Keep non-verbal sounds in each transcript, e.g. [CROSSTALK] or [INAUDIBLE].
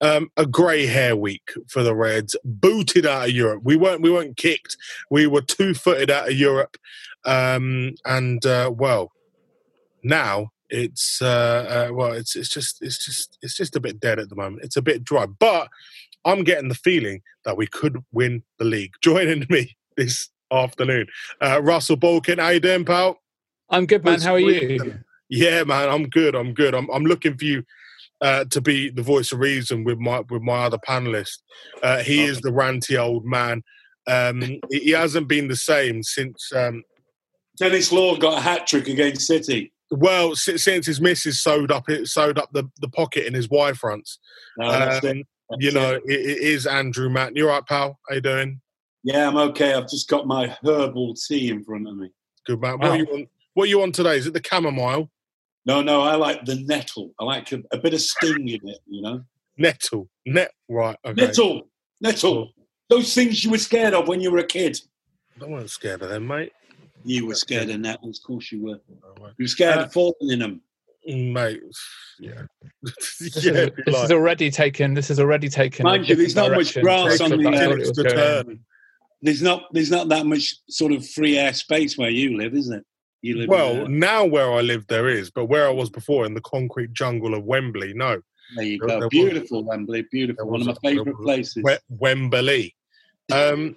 um, a grey hair week for the Reds. Booted out of Europe. We weren't we weren't kicked. We were two footed out of Europe, um, and uh, well, now it's uh, uh, well, it's it's just it's just it's just a bit dead at the moment. It's a bit dry, but I'm getting the feeling that we could win the league. [LAUGHS] Joining me this afternoon, uh, Russell Balkind. How you doing, pal? I'm good, man. How are you? Yeah, man, I'm good. I'm good. I'm I'm looking for you uh, to be the voice of reason with my with my other panelist. Uh, he is the ranty old man. Um, he, hasn't been the same since. Um, Denis Law got a hat trick against City. well, since, since his missus sewed up it sewed up the, the pocket in his Y fronts. No, Um, you know, it. it, it is Andrew Matt. You're right, pal? How you doing? Yeah, I'm okay. I've just got my herbal tea in front of me. Good man. What Wow. are you on? What are you on today? Is it the chamomile? No, no, I like the nettle. I like a, a bit of sting in it, you know? Nettle. Net. Right. Okay. Nettle! Nettle! Those things you were scared of when you were a kid. I wasn't scared of them, mate. You were scared of nettles, of course you were. Oh. You were scared Uh, of falling in them. Mate. Yeah. [LAUGHS] This, yeah. is, this like. is already taken. This is already taken. a Mind you, there's not much grass on the I thought edge it was to turn. There's not there's not that much sort of free air space where you live, is it? You live Well, now where I live, there is, but where I was before in the concrete jungle of Wembley, no. there you there- there go. was- Beautiful, Wembley, beautiful. One of my favourite places. We- Wembley. Um,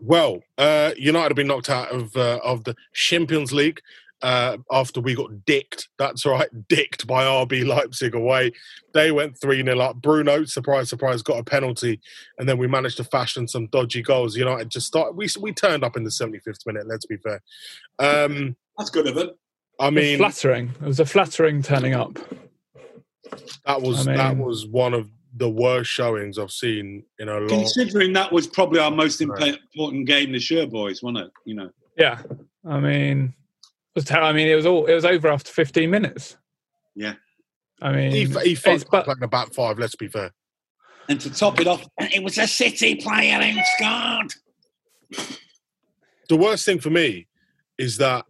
well, uh, United have been knocked out of uh, of the Champions League uh, after we got dicked. That's right, [LAUGHS] dicked by RB Leipzig away. They went 3 0 up. Bruno, surprise, surprise, got a penalty. And then we managed to fashion some dodgy goals. United just started. We, we turned up in the 75th minute, let's be fair. Um, That's good of it. I It mean, flattering. It was a flattering turning up. that was I that was one of the worst showings I've seen in a long Considering that was probably our most Right. important game this year, boys, wasn't it? You know, Yeah, I mean, it was ter- I mean, it was all. It was over after 15 minutes. Yeah. I mean, He, he it's- fucked but up playing a back five, let's be fair. and to top it off, it was a City player who scored. the worst thing for me is that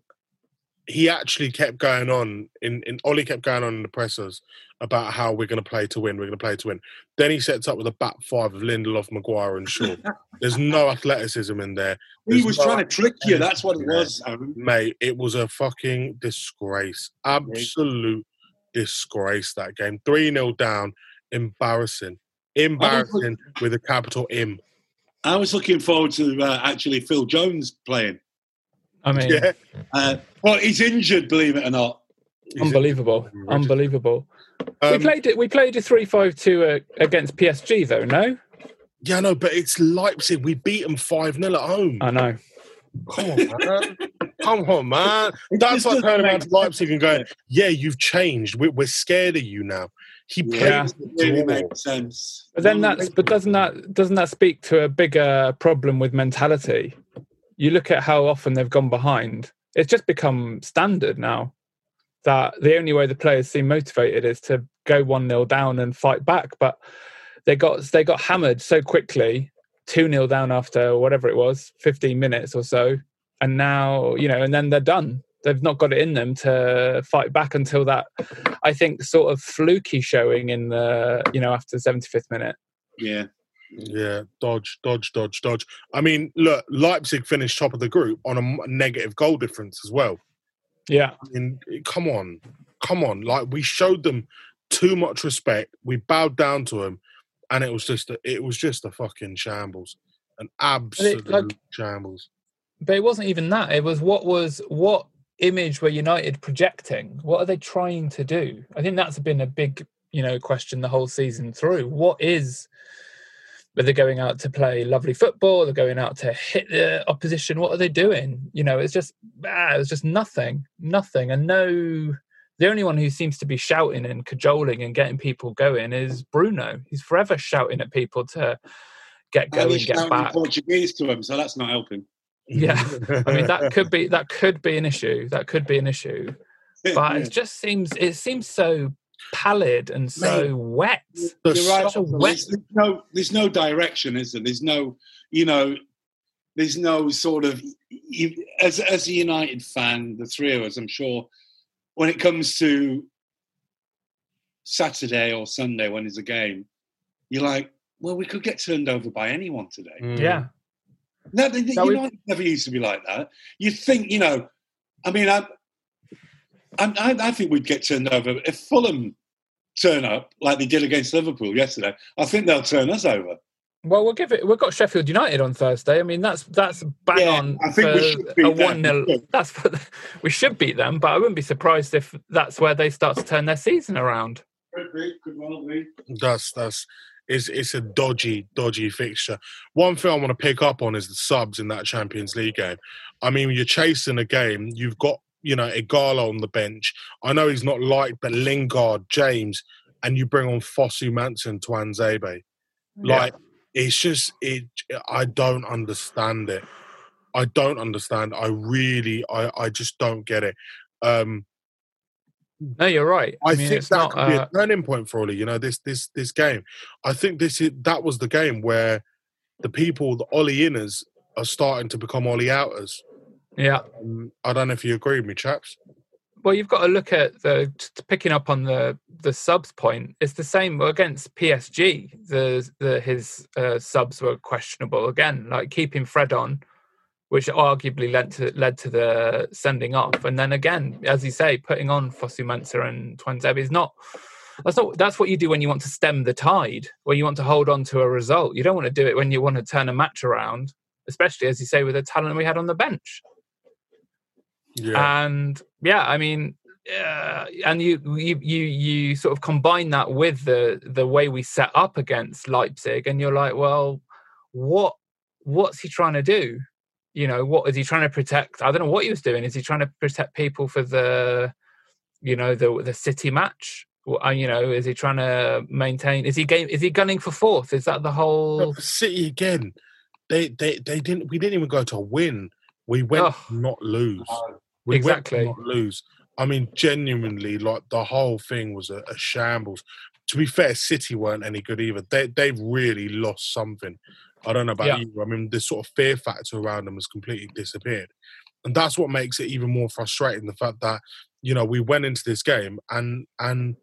he actually kept going on in, in Ollie kept going on in the pressers about how we're going to play to win, we're going to play to win. Then he sets up with a back five of Lindelof, Maguire, and Shaw. [LAUGHS] There's no athleticism in there, He was no- trying to trick you. That's what it was. Aaron. mate. It was a fucking disgrace, absolute disgrace. That game, three 0 down, embarrassing, embarrassing with a capital M. I was looking forward to uh, actually Phil Jones playing. I mean, Yeah, Uh, well, he's injured, believe it or not. Unbelievable, unbelievable. we Um, played it. We played a three-five-two uh, against PSG, though. No, Yeah, no, but it's Leipzig. We beat them 5 0 at home. I know. Come on, man. Come on, man. [LAUGHS] That's just like doesn't turning around to Leipzig and going, yeah, you've changed. We're, we're scared of you now. He played Yeah. as It really draw. makes sense. But then that's but doesn't that doesn't that speak to a bigger problem with mentality? You look at how often they've gone behind. It's just become standard now that the only way the players seem motivated is to go one 0 down and fight back. But they got they got hammered so quickly, two 0 down after whatever it was, fifteen minutes or so, and now you know, and then they're done. they've not got it in them to fight back until that. I think sort of fluky showing in the you know after the seventy fifth minute. Yeah. Yeah, dodge, dodge, dodge, dodge. I mean, look, Leipzig finished top of the group on a negative goal difference as well. Yeah, I mean, come on, come on. Like we showed them too much respect. We bowed down to them, and it was just a, it was just a fucking shambles, an absolute like- shambles. but it wasn't even that. It was what was what image were United projecting? What are they trying to do? I think that's been a big you know question the whole season through. What is are they going out to play lovely football? They're going out to hit the opposition. What are they doing? You know, it's just ah, it's just nothing, nothing, and no. The only one who seems to be shouting and cajoling and getting people going is Bruno. He's forever shouting at people to get going, get back. Portuguese to him, so that's not helping. Yeah, I mean that could be that could be an issue. That could be an issue. [LAUGHS] But it just seems it seems so pallid and so wet. The You're right. so There's, wet. there's no, there's no direction, is there? There's no, you know, there's no sort of. You, as as a United fan, the three of us, I'm sure, when it comes to Saturday or Sunday when there's a game, you're like, well, we could get turned over by anyone today. Mm. Yeah, No, they, they, No, we- United never used to be like that. You think, you know, I mean, I, I, I I think we'd get turned over if Fulham turn up like they did against Liverpool yesterday. I think they'll turn us over. Well, we'll give it. We've got Sheffield United on Thursday. I mean, that's that's bang Yeah, on I think for we should beat a them. one 0 That's we should beat them, but I wouldn't be surprised if that's where they start to turn their season around. Could be, could well be. That's that's it's it's a dodgy, dodgy fixture. One thing I want to pick up on is the subs in that Champions League game. I mean, you're chasing a game. You've got you know Ighalo on the bench. I know he's not liked, but Lingard, James, and you bring on Fosu Mensah, Tuanzebe. Like it's just it. I don't understand it. I don't understand. I really, I, I just don't get it. Um, No, you're right. I, I, mean, think that not. could be Uh, a turning point for Ollie. You know, this this this game. I think this is that was the game where the people, the Ollie inners, are starting to become Ollie outers. Yeah. Um, I don't know if you agree with me, chaps. Well, you've got to look at the picking up on the the subs point. It's the same against PSG. The the his uh, subs were questionable again, like keeping Fred on, which arguably led to led to the sending off. And then again, as you say, putting on Fosu Mensah and Tuanzebe is not. That's not. That's what you do when you want to stem the tide, where you want to hold on to a result. You don't want to do it when you want to turn a match around, especially as you say with the talent we had on the bench. Yeah, And yeah, I mean, uh, and you, you you you sort of combine that with the the way we set up against Leipzig, and you're like, well, what what's he trying to do? You know, what is he trying to protect? I don't know what he was doing. Is he trying to protect people for the, you know, the the City match? Uh, you know, is he trying to maintain? Is he game? Is he gunning for fourth? Is that the whole? City again. They they they didn't. We didn't even go to win. We went to not lose. We Exactly. went not lose. I mean, genuinely, like the whole thing was a, a shambles. To be fair, City weren't any good either. They they've really lost something. I don't know about Yeah. you. I mean, the sort of fear factor around them has completely disappeared, and that's what makes it even more frustrating. The fact that you know we went into this game and and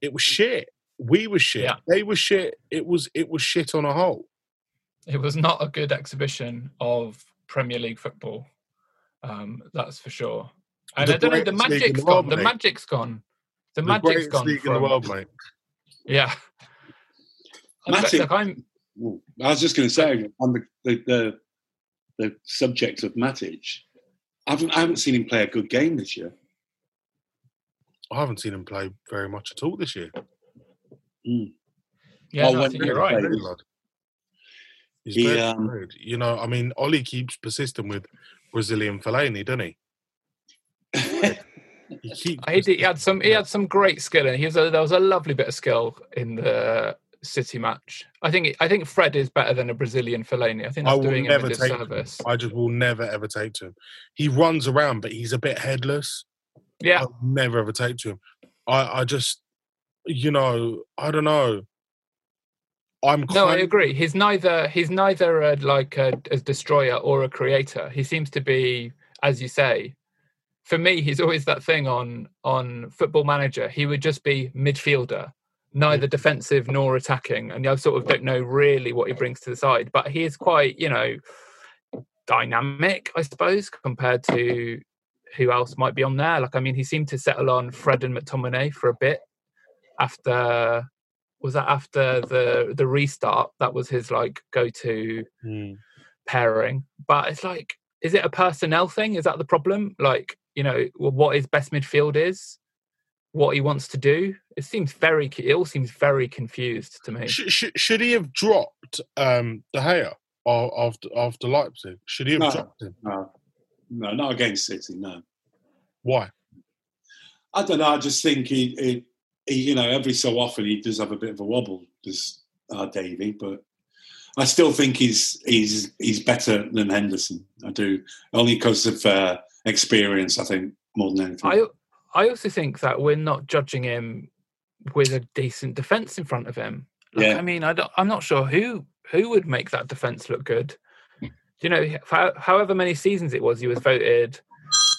it was shit. We were shit. Yeah. They were shit. It was it was shit on a whole. it was not a good exhibition of Premier League football. Um, that's for sure. And The I don't know, the greatest league in magic's the world, gone. The magic's gone. The, The magic's greatest gone. league in the world, mate. Yeah. [LAUGHS] I'm, Matic- look, I'm I was just going to say on the, the the the subject of Matic, I haven't, I haven't seen him play a good game this year. I haven't seen him play very much at all this year. yeah, Oh, no, I think you're right. played, Very good. He's He, um, good. You know, I mean, Ollie keeps persisting with Brazilian Fellaini, doesn't he? He [LAUGHS] keeps. He, did, he had some. He had some great skill, and he was a, there was a lovely bit of skill in the City match. I think. I think Fred is better than a Brazilian Fellaini. I think I that's will doing him a never take him. I just will never ever take to him. He runs around, but he's a bit headless. Yeah, I'll never ever take to him. I, I just, you know, I don't know. I'm No, I agree. He's neither he's neither a, like a, a destroyer or a creator. He seems to be, as you say, for me, he's always that thing on on Football Manager. He would just be midfielder, neither mm. defensive nor attacking, and I sort of don't know really what he brings to the side. But he is quite, you know, dynamic, I suppose, compared to who else might be on there. Like, I mean, he seemed to settle on Fred and McTominay for a bit after. Was that after the the restart? That was his like go to Mm. pairing. But it's like, is it a personnel thing? Is that the problem? Like, you know, well, what his best midfield is, what he wants to do. It seems very. It all seems very confused to me. Sh- sh- should he have dropped um, De Gea a- after after Leipzig? Should he have No. dropped him? No, no, not against City. No, Why? I don't know. I just think he, he, he you know, every so often he does have a bit of a wobble, does uh, Davy. But I still think he's he's he's better than Henderson. I do only because of uh, experience. I think more than anything. I I also think that we're not judging him with a decent defense in front of him. Like, Yeah. I mean, I don't, I'm not sure who who would make that defense look good. You know, for however many seasons it was, he was voted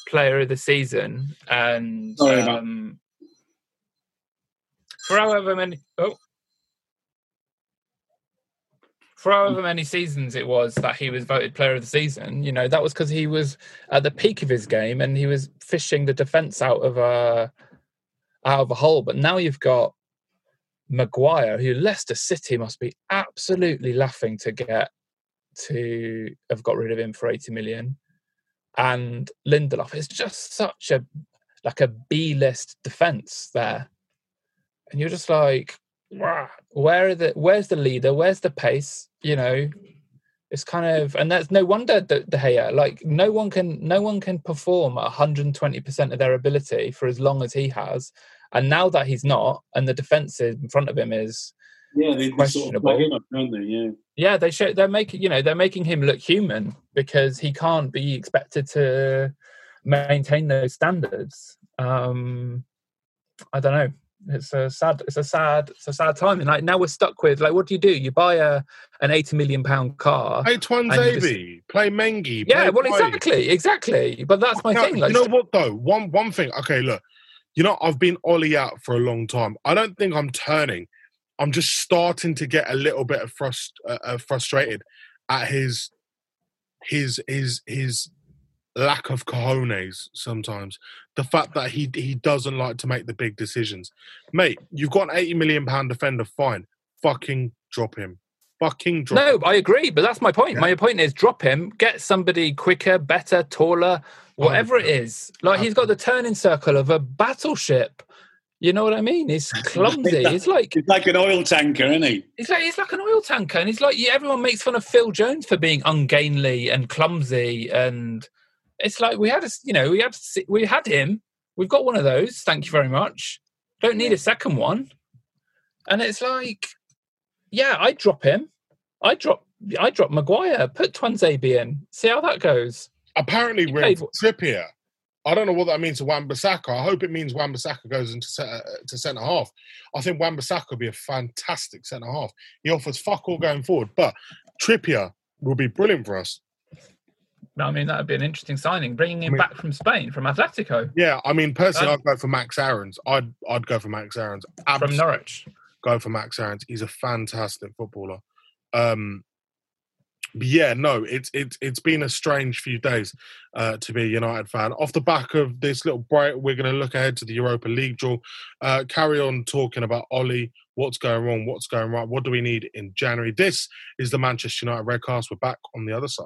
player of the season, and um, for however many oh. For however many seasons it was that he was voted player of the season, you know, that was because he was at the peak of his game and he was fishing the defense out of a out of a hole. But now you've got Maguire, who Leicester City must be absolutely laughing to get to have got rid of him for 80 million. And Lindelof is just such a like a B list defense there. And you're just like, "Wah, where are the where's the leader? Where's the pace? You know, it's kind of and that's no wonder that De Gea like no one can no one can perform 120% of their ability for as long as he has and now that he's not and the defense in front of him is yeah, they, they sort of questionable. him up, they? Yeah. yeah they show they're making you know they're making him look human because he can't be expected to maintain those standards um i don't know it's a sad it's a sad it's a sad time and like now we're stuck with like what do you do you buy a an 80 million pound car Play you just- Tuanzebe, play Mengi. yeah play well White. exactly exactly but that's my Now, thing like you know what though? One one thing. Okay, look. You know, I've been Ollie out for a long time. I don't think I'm turning. I'm just starting to get a little bit of frust- uh, uh, frustrated at his his his his lack of cojones sometimes. The fact that he he doesn't like to make the big decisions. Mate, you've got an 80 million pound defender, fine. Fucking drop him. Fucking drop No, him. I agree, but that's my point. Yeah. My point is drop him, get somebody quicker, better, taller, whatever it is. Like he's got the turning circle of a battleship. You know what I mean? He's [LAUGHS] clumsy. He's like He's like an oil tanker, isn't he? he's like he's like an oil tanker, and he's like yeah, everyone makes fun of Phil Jones for being ungainly and clumsy, and it's like we had a you know we had we had him. We've got one of those. Thank you very much. Don't need a second one. And it's like, yeah, I drop him. I drop I drop Maguire. Put Tuanzebe in. See how that goes. Apparently, we're played- Trippier. I don't know what that means to Wan-Bissaka. I hope it means Wan-Bissaka goes into uh, to centre half. I think Wan-Bissaka would be a fantastic centre half. He offers fuck all going forward, but Trippier will be brilliant for us. I mean, that would be an interesting signing. Bringing him I mean- back from Spain, from Atletico, Yeah, I mean, personally, Um, I'd go for Max Aarons. I'd I'd go for Max Aarons. from Norwich. go for Max Aarons. He's a fantastic footballer. Um, but yeah, no, it's it's it's been a strange few days uh, to be a United fan. Off the back of this little break, we're going to look ahead to the Europa League draw. Uh, carry on talking about Ollie, what's going wrong, what's going right, what do we need in January. This is the Manchester United Redcast. We're back on the other side.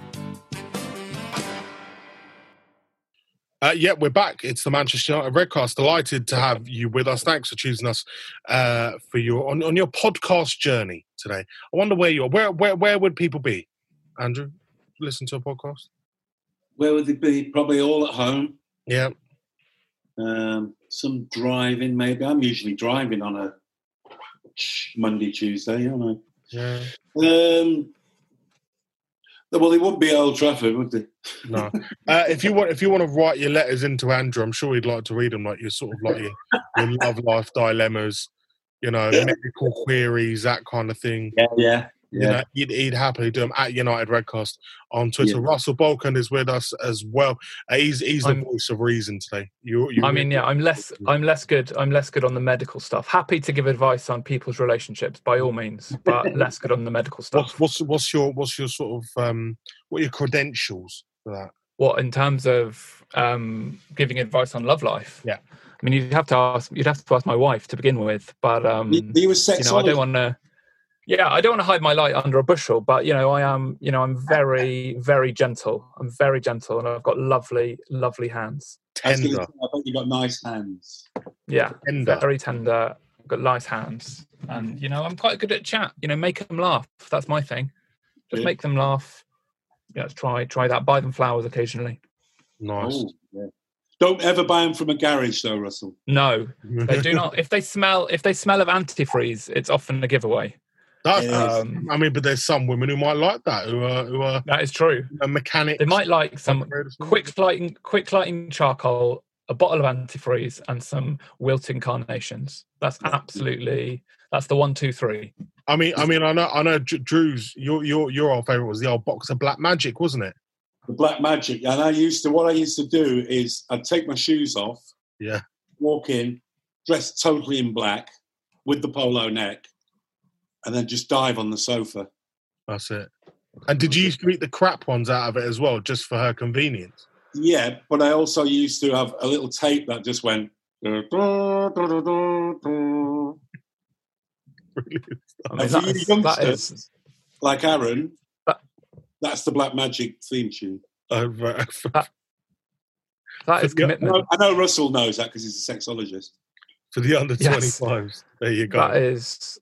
Uh, yeah, we're back. It's the Manchester United Redcast. Delighted to have you with us. Thanks for choosing us uh, for your on, on your podcast journey today. I wonder where you are. Where where where would people be? Andrew, listen to a podcast. Where would they be? Probably all at home. Yeah, Um, some driving, maybe. I'm usually driving on a Monday, Tuesday, aren't yeah. Um, well, they wouldn't be at Old Trafford, would they? No. [LAUGHS] Uh, if you want, if you want to write your letters into Andrew, I'm sure he'd like to read them. Like your sort of like your, your love life dilemmas, you know, medical queries, that kind of thing. Yeah, yeah, You know, he'd, he'd happily do them at United Redcast on Twitter. Yeah. Russell Balkind is with us as well. Uh, he's he's the I'm- voice of reason today. You, you I mean, yeah, I'm less I'm less good. I'm less good on the medical stuff. Happy to give advice on people's relationships by all means, but less good on the medical stuff. what's what's your what's your sort of um what are your credentials for that? What in terms of um, giving advice on love life? Yeah. I mean, you'd have to ask. You'd have to ask my wife to begin with, but um, He, he was you know, I don't want to. Yeah, I don't want to hide my light under a bushel, but you know, I am. You know, I'm very, very gentle. I'm very gentle, and I've got lovely, lovely hands. I was gonna Tender, I bet you've got nice hands. Yeah, tender. very tender. I've Got nice hands, and you know, I'm quite good at chat. You know, make them laugh. That's my thing. Just Yeah. make them laugh. Yeah, let's try try that. Buy them flowers occasionally. Nice. Oh, yeah. Don't ever buy them from a garage, though, Russell. No, they do [LAUGHS] not. If they smell, if they smell of antifreeze, it's often a giveaway. That's, Um, I mean, but there's some women who might like that, who are who are, that is true. A mechanic. They might like some quick lighting, quick lighting charcoal, a bottle of antifreeze, and some wilting carnations. That's absolutely that's the one, two, three. I mean, I mean, I know, I know. Dr- Drew's your your your old favorite was the old box of Black Magic, wasn't it? The black magic. And I used to, what I used to do is I'd take my shoes off, Yeah. walk in, dressed totally in black with the polo neck, and then just dive on the sofa. That's it. And did you used to eat the crap ones out of it as well, just for her convenience? Yeah, but I also used to have a little tape that just went. I mean, And that for you is, that youngsters- is Like Aaron, That- that's the Black Magic theme tune. Uh, right. [LAUGHS] that is Yeah, I commitment. know, I know Russell knows that because he's a sexologist. for the under Yes. 25s. There you go. is.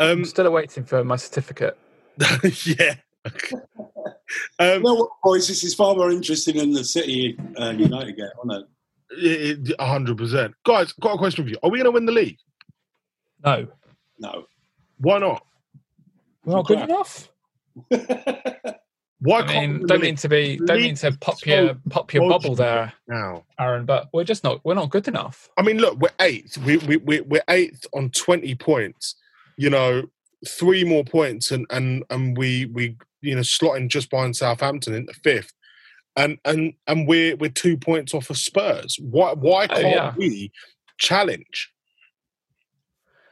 Um, I'm still awaiting for my certificate. [LAUGHS] yeah. [LAUGHS] um, You know what, boys? This is far more interesting than the City uh, United get, isn't it? it- it- 100%. Guys, got a question for you. Are we going to win the league? No, No. Why not? we're not good enough. Why I can't mean, win don't mean league to be, don't mean to pop your pop your bubble there, now? Aaron. But we're just not, we're not good enough. I mean, look, we're eighth. We, we, we, we're eighth on 20 points. You know, three more points, and, and, and we, we, you know, slotting just behind Southampton into fifth. And and and we're we're two points off of Spurs. Why why Oh, can't yeah. we challenge?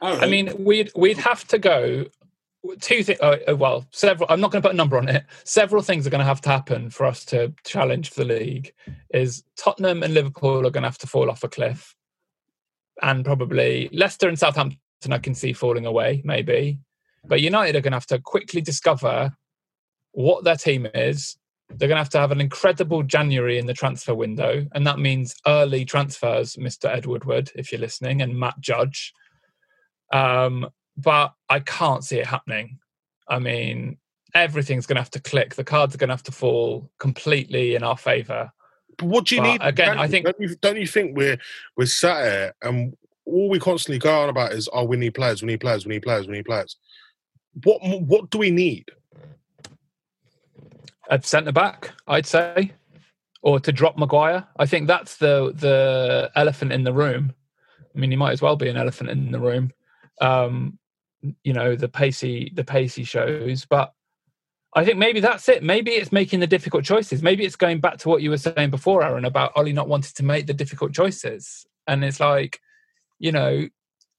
Aaron, I mean, we'd we'd have to go two things. Uh, uh, well, several. I'm not going to put a number on it. Several things are going to have to happen for us to challenge for the league. Is Tottenham and Liverpool are going to have to fall off a cliff, and probably Leicester and Southampton I can see falling away, maybe. But United are going to have to quickly discover what their team is. They're going to have to have an incredible January in the transfer window, and that means early transfers, Mr. Ed Woodward, if you're listening, and Matt Judge. Um, but I can't see it happening. I mean, everything's going to have to click. The cards are going to have to fall completely in our favour. But what do you But need? again, I think- don't you, don't you think we're we're sat here and all we constantly go on about is oh we need players, we need players, we need players, we need players. What what do we need? At centre back, I'd say, or to drop Maguire. I think that's the the elephant in the room. I mean, he might as well be an elephant in the room. Um, you know, the pacey the pacey shows, but I think maybe that's it. Maybe it's making the difficult choices. Maybe it's going back to what you were saying before, Aaron, about Ollie not wanting to make the difficult choices. And it's like, you know,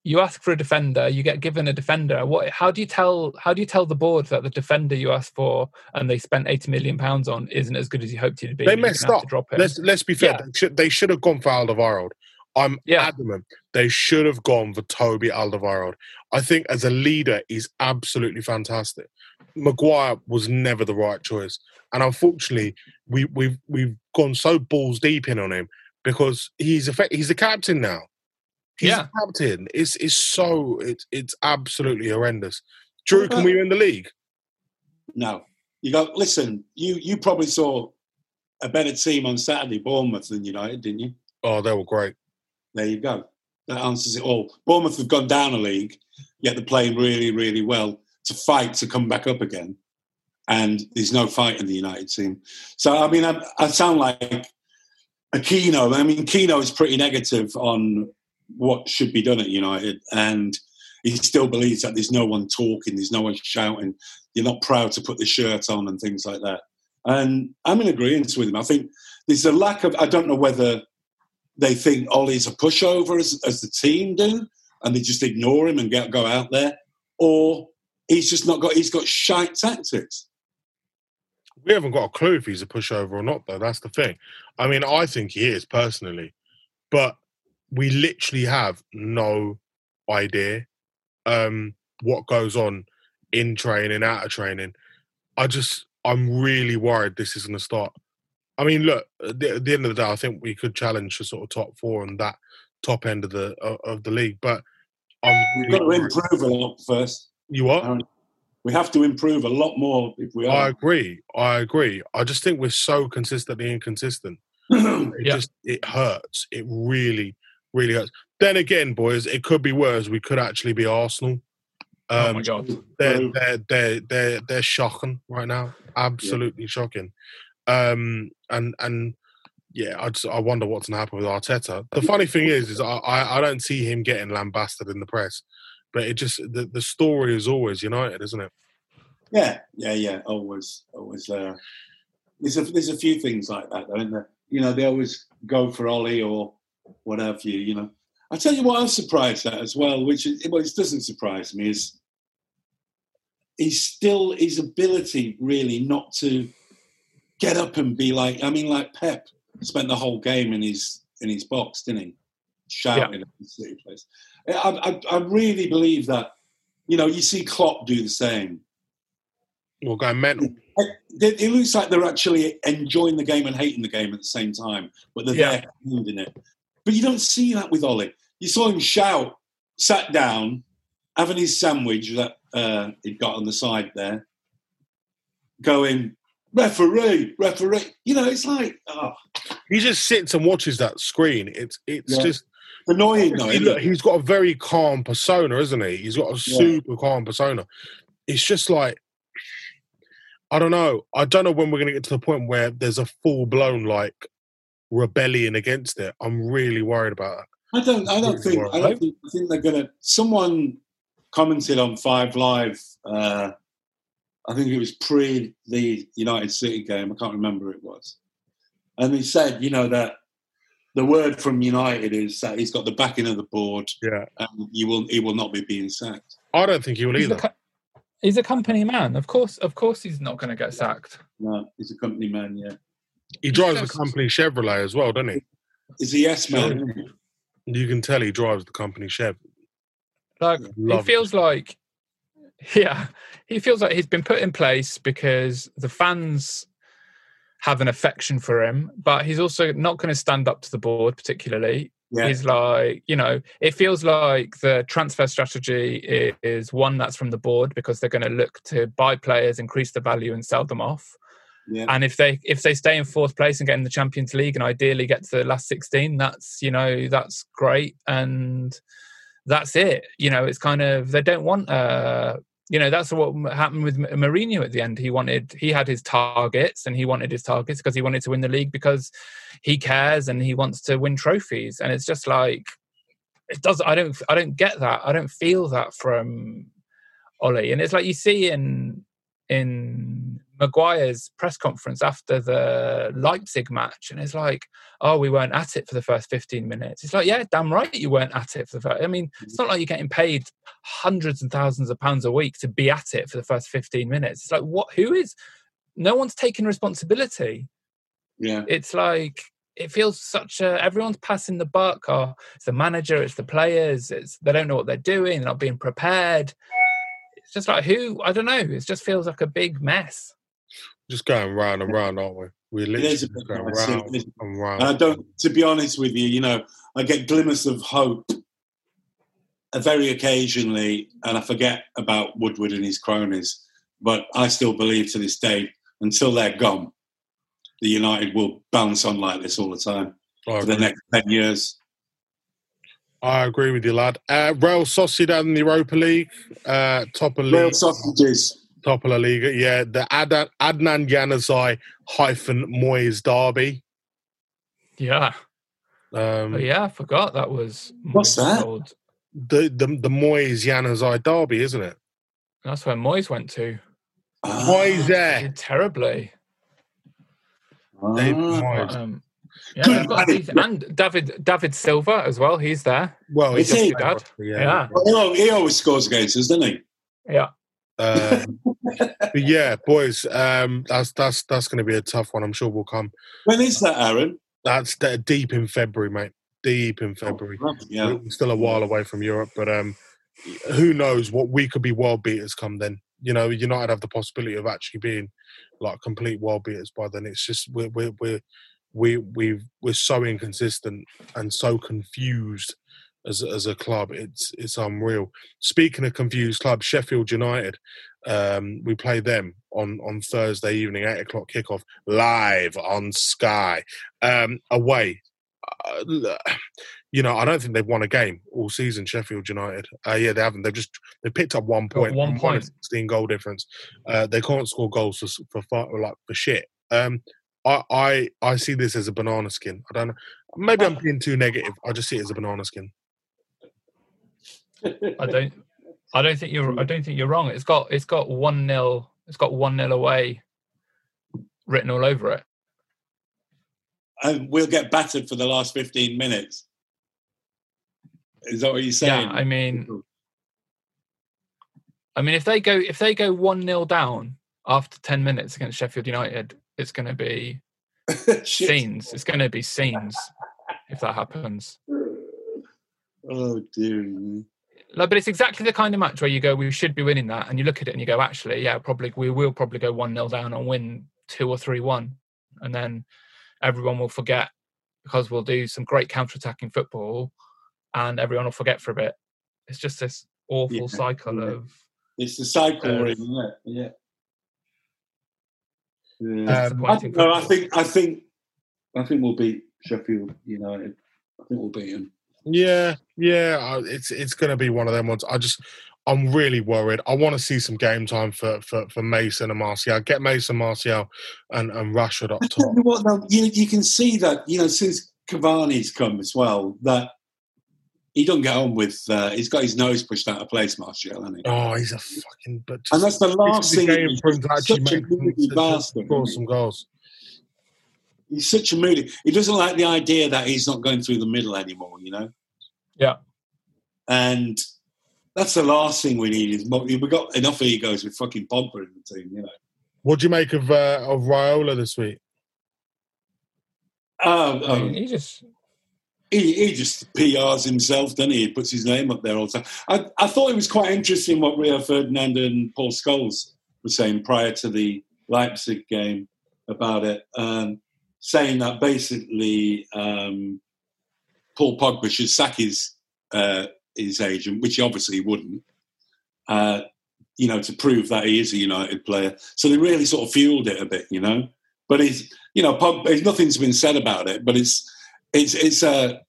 you ask for a defender, you get given a defender. What? How do you tell? How do you tell the board that the defender you asked for and they spent eighty million pounds on isn't as good as you hoped it'd be? They messed up. to Drop him. Let's let's be fair. Yeah. They, should, they should have gone for Alderweireld. I'm Yeah. adamant. They should have gone for Toby Alderweireld. I think as a leader, he's absolutely fantastic. Maguire was never the right choice, and unfortunately, we we've we've gone so balls deep in on him because he's effect, he's the captain now. He's Yeah. captain. It's it's so it's it's absolutely horrendous. Drew, can we win the league? No, you got. Listen, you you probably saw a better team on Saturday, Bournemouth than United, didn't you? Oh, they were great. There you go. That answers it all. Bournemouth have gone down a league, yet they're playing really, really well to fight to come back up again. And there's no fight in the United team. So, I mean, I, I sound like a Keano. I mean, Keano is pretty negative on what should be done at United. And he still believes that there's no one talking, there's no one shouting, you're not proud to put the shirt on and things like that. And I'm in agreement with him. I think there's a lack of, I don't know whether they think Ollie's a pushover as, as the team do, and they just ignore him and get, go out there, or he's just not got he's got shite tactics. We haven't got a clue if he's a pushover or not, though. That's the thing. I mean, I think he is personally, but we literally have no idea um, what goes on in training, out of training. I just, I'm really worried this is going to start. I mean, look, at the, at the end of the day, I think we could challenge for sort of top four and that top end of the of, of the league, but I'm We've really got to worried. improve a lot first. You what? Aaron. We have to improve a lot more if we I agree. I agree. I just think we're so consistently inconsistent. [CLEARS THROAT] It Yeah. just it hurts. It really, really hurts. Then again, boys, it could be worse. We could actually be Arsenal. oh Um, my god! they're, they're they're they're they're shocking right now. Absolutely shocking. Um, and and yeah, I just, I wonder what's gonna happen with Arteta. The funny thing is, is I, I I don't see him getting lambasted in the press, but it just the, the story is always United, isn't it? Yeah, yeah, yeah. Always, always there. There's a there's a few things like that, though, isn't there? You know, they always go for Ollie or whatever. You, you know. I tell you what, I'm surprised at as well, which is, well, it doesn't surprise me, is he's still his ability really not to get up and be like. I mean, like Pep spent the whole game in his in his box, didn't he? Shouting at the City place. I, I, I really believe that. You know, you see Klopp do the same. We're going mental. It, it looks like they're actually enjoying the game and hating the game at the same time, but they're Yeah. there holding it. But you don't see that with Ollie. You saw him shout, sat down, having his sandwich that uh, he'd got on the side there, going, referee, referee. You know, it's like, oh, He just sits and watches that screen. It's it's Yeah. just annoying though. Look, he's got a very calm persona, isn't he? He's got a Yeah. super calm persona. It's just like I don't know. I don't know when we're going to get to the point where there's a full blown like rebellion against it. I'm really worried about that. I don't. I don't think. I don't think. I think they're going to. Someone commented on Five Live. Uh, I think it was pre the United City game. I can't remember who it was, and he said, you know, that the word from United is that he's got the backing of the board, Yeah, and you will. He will not be being sacked. I don't think he will He's a, either. co- he's a company man. Of course, of course, he's not going to get sacked. No, he's a company man. Yeah, He drives the company Chevrolet as well, doesn't he? he's a yes man. isn't? You can tell he drives the company Chev. Like Love he feels like, yeah, he feels like he's been put in place because the fans have an affection for him, but he's also not going to stand up to the board particularly. Yeah, He's like, you know, it feels like the transfer strategy is one that's from the board because they're going to look to buy players, increase the value, and sell them off. Yeah. And if they if they stay in fourth place and get in the Champions League and ideally get to the last sixteen, that's you know that's great and that's it. You know, it's kind of they don't want uh you know that's what happened with Mourinho at the end. He wanted he had his targets and he wanted his targets because he wanted to win the league because he cares and he wants to win trophies. And it's just like it does. I don't I don't get that. I don't feel that from Ollie. And it's like you see in in Maguire's press conference after the Leipzig match, and it's like, "Oh, we weren't at it for the first 15 minutes." It's like, "Yeah, damn right, you weren't at it for the first." I mean, it's not like you're getting paid hundreds and thousands of pounds a week to be at it for the first 15 minutes. It's like, what? Who is? No one's taking responsibility. Yeah. It's like it feels such a everyone's passing the buck. Or it's the manager, it's the players. It's they don't know what they're doing. They're not being prepared. It's just like who I don't know. It just feels like a big mess. Just going round and round, aren't we? We're literally is a just bit going messy, round and And. I don't, to be honest with you, you know, I get glimmers of hope uh, very occasionally, and I forget about Woodward and his cronies. But I still believe to this day, until they're gone, the United will bounce on like this all the time I for the next ten years. I agree with you, lad. Uh, Real Sociedad in the Europa League, uh, top of league. Real sausages. Top of La Liga. Yeah, the Adnan, Adnan Januzaj hyphen Moyes derby. Yeah. Um, Oh, yeah, I forgot that was What's that? old- the the the Moyes Januzaj derby, isn't it? That's where Moyes went to. Moyes Ah, there. Did terribly. David ah. Moyes. Um, yeah, Good got and David David Silva as well. He's there. Well, Is he's he? just- Yeah. Well, he always scores against us, doesn't he? Yeah. Um, but yeah, boys, um, that's that's that's going to be a tough one. I'm sure we'll come. When is that, Aaron? That's de- deep in February, mate. Deep in February. Yeah. We're still a while away from Europe, but um, who knows what we could be world beaters come then. You know, United have the possibility of actually being like complete world beaters by then. It's just we're we're we're we we we're so inconsistent and so confused as as a club. It's it's unreal. Speaking of confused clubs, Sheffield United, um, we play them on on Thursday evening, eight o'clock kickoff, live on Sky, um, away. Uh, you know, I don't think they've won a game all season. Sheffield United, uh, yeah, they haven't. They've just they picked up one point, one and won a point. sixteen goal difference. Uh, they can't score goals for for like for shit. Um, I, I I see this as a banana skin. I don't know. Maybe I'm being too negative. I just see it as a banana skin. I don't. I don't think you're. I don't think you're wrong. It's got. It's got one nil. It's got one nil away, written all over it. and we'll get battered for the last 15 minutes. Is that what you're saying? Yeah. I mean, I mean, if they go, if they go one nil down after ten minutes against Sheffield United, it's going to be [LAUGHS] scenes. It's going to be scenes if that happens. Oh dear. Like, but it's exactly the kind of match where you go, we should be winning that, and you look at it and you go, actually, yeah, probably we will probably go one 0 down and win two or three one, and then everyone will forget because we'll do some great counter attacking football, and everyone will forget for a bit. It's just this awful Yeah, cycle yeah. of It's the cycle Uh, isn't it? Yeah. Yeah. Um, I, no, I think I think I think we'll beat Sheffield United. I think we'll beat them. Yeah, yeah, it's it's going to be one of them ones. I just, I'm really worried. I want to see some game time for for, for Mason and Martial. Get Mason, Martial, and and Rashford up top. you what, though, you, you can see that you know since Cavani's come as well that he don't get on with. Uh, he's got his nose pushed out of place, Martial, hasn't he? Oh, he's a fucking. But And that's the last thing. game he's for him to actually such a make some, moody to- to bastard. score some goals. He's such a moody. He doesn't like the idea that he's not going through the middle anymore. You know. Yeah. And that's the last thing we need. Is mo- we've got enough egos with fucking Pogba in the team. You know. What do you make of uh, of Raiola this week? Oh, I mean, oh, he just he, he just PRs himself, doesn't he? He puts his name up there all the time. I, I thought it was quite interesting what Rio Ferdinand and Paul Scholes were saying prior to the Leipzig game about it, um, saying that basically um, Paul Pogba should sack his uh, his agent, which he obviously wouldn't. Uh, you know, to prove that he is a United player. So they really sort of fueled it a bit, you know. But it's you know, Pogba, nothing's been said about it, but it's it's it's a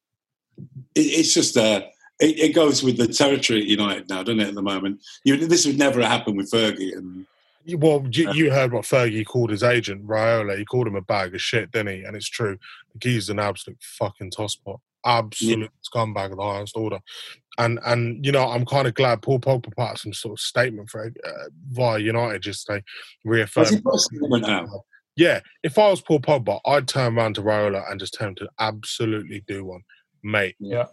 it, it's just a it, it goes with the territory at United now, doesn't it? At the moment, you, this would never happen with Fergie, and Well, you, you heard what Fergie called his agent, Raiola. He called him a bag of shit, didn't he? And it's true. He's an absolute fucking tosspot. absolute scumbag of the highest order. And and you know, I'm kind of glad Paul Pogba put out some sort of statement for uh, via United just to reaffirm. Has he put a statement out? Yeah, if I was Paul Pogba, I'd turn around to Raiola and just tell him to absolutely do one, mate. Yeah.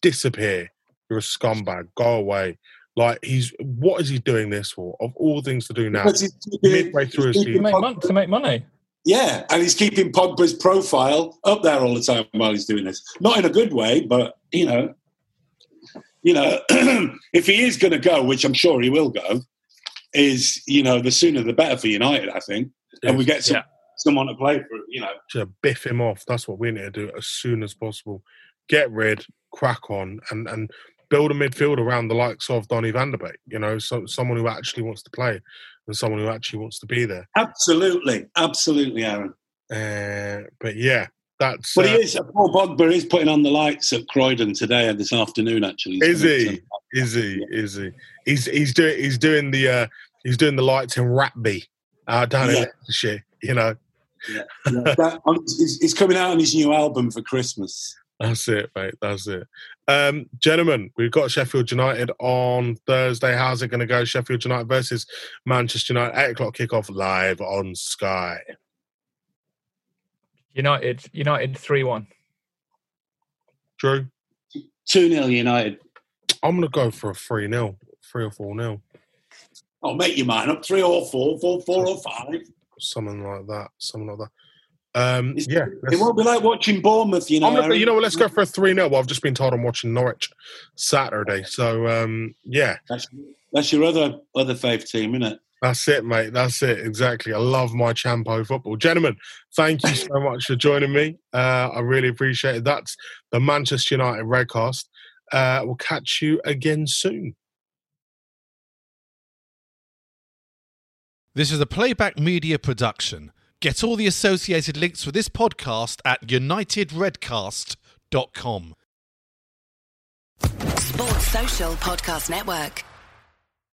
Disappear. You're a scumbag. Go away. Like he's what is he doing this for? Of all things to do now, keeping- midway through his To season. make, mon- to make money. Yeah, and he's keeping Pogba's profile up there all the time while he's doing this. Not in a good way, but you know, you know, [CLEARS THROAT] if he is going to go, which I'm sure he will go, is you know the sooner the better for United. I think, and we get some, Yeah. someone to play for. You know, to biff him off. That's what we need to do as soon as possible. Get rid, crack on, and and build a midfield around the likes of Donny van de Beek. You know, so someone who actually wants to play and someone who actually wants to be there. absolutely, absolutely, Aaron. Uh, but yeah, that's But he uh, is. Paul Pogba is putting on the lights at Croydon today and this afternoon. Actually, is he? Is he? Is he? He's he's doing he's doing the uh, he's doing the lights in Ratby uh, down in Leicestershire. You know, Yeah, that- he's, he's coming out on his new album for Christmas. That's it, mate. That's it. Um, gentlemen, we've got Sheffield United on Thursday. How's it going to go? Sheffield United versus Manchester United, 8 o'clock kickoff live on Sky. United, United 3 1. Drew, 2 0 United. I'm going to go for a 3 0, 3 or 4 0, Oh, make your mind up. Three or four, four, four or five. something like that. Something like that. Um, yeah. It won't be like watching Bournemouth, you know. Gonna, you know what? Let's go for a 3 0. Well, I've just been told I'm watching Norwich Saturday. So, um, yeah, That's, that's your other other fave team, isn't it? That's it, mate. That's it. Exactly. I love my Champo football. Gentlemen, thank you so much for joining me. Uh, I really appreciate it. That's the Manchester United Redcast. Uh, we'll catch you again soon. This is a playback media production. Get all the associated links for this podcast at unitedredcast.com. Sports Social Podcast Network.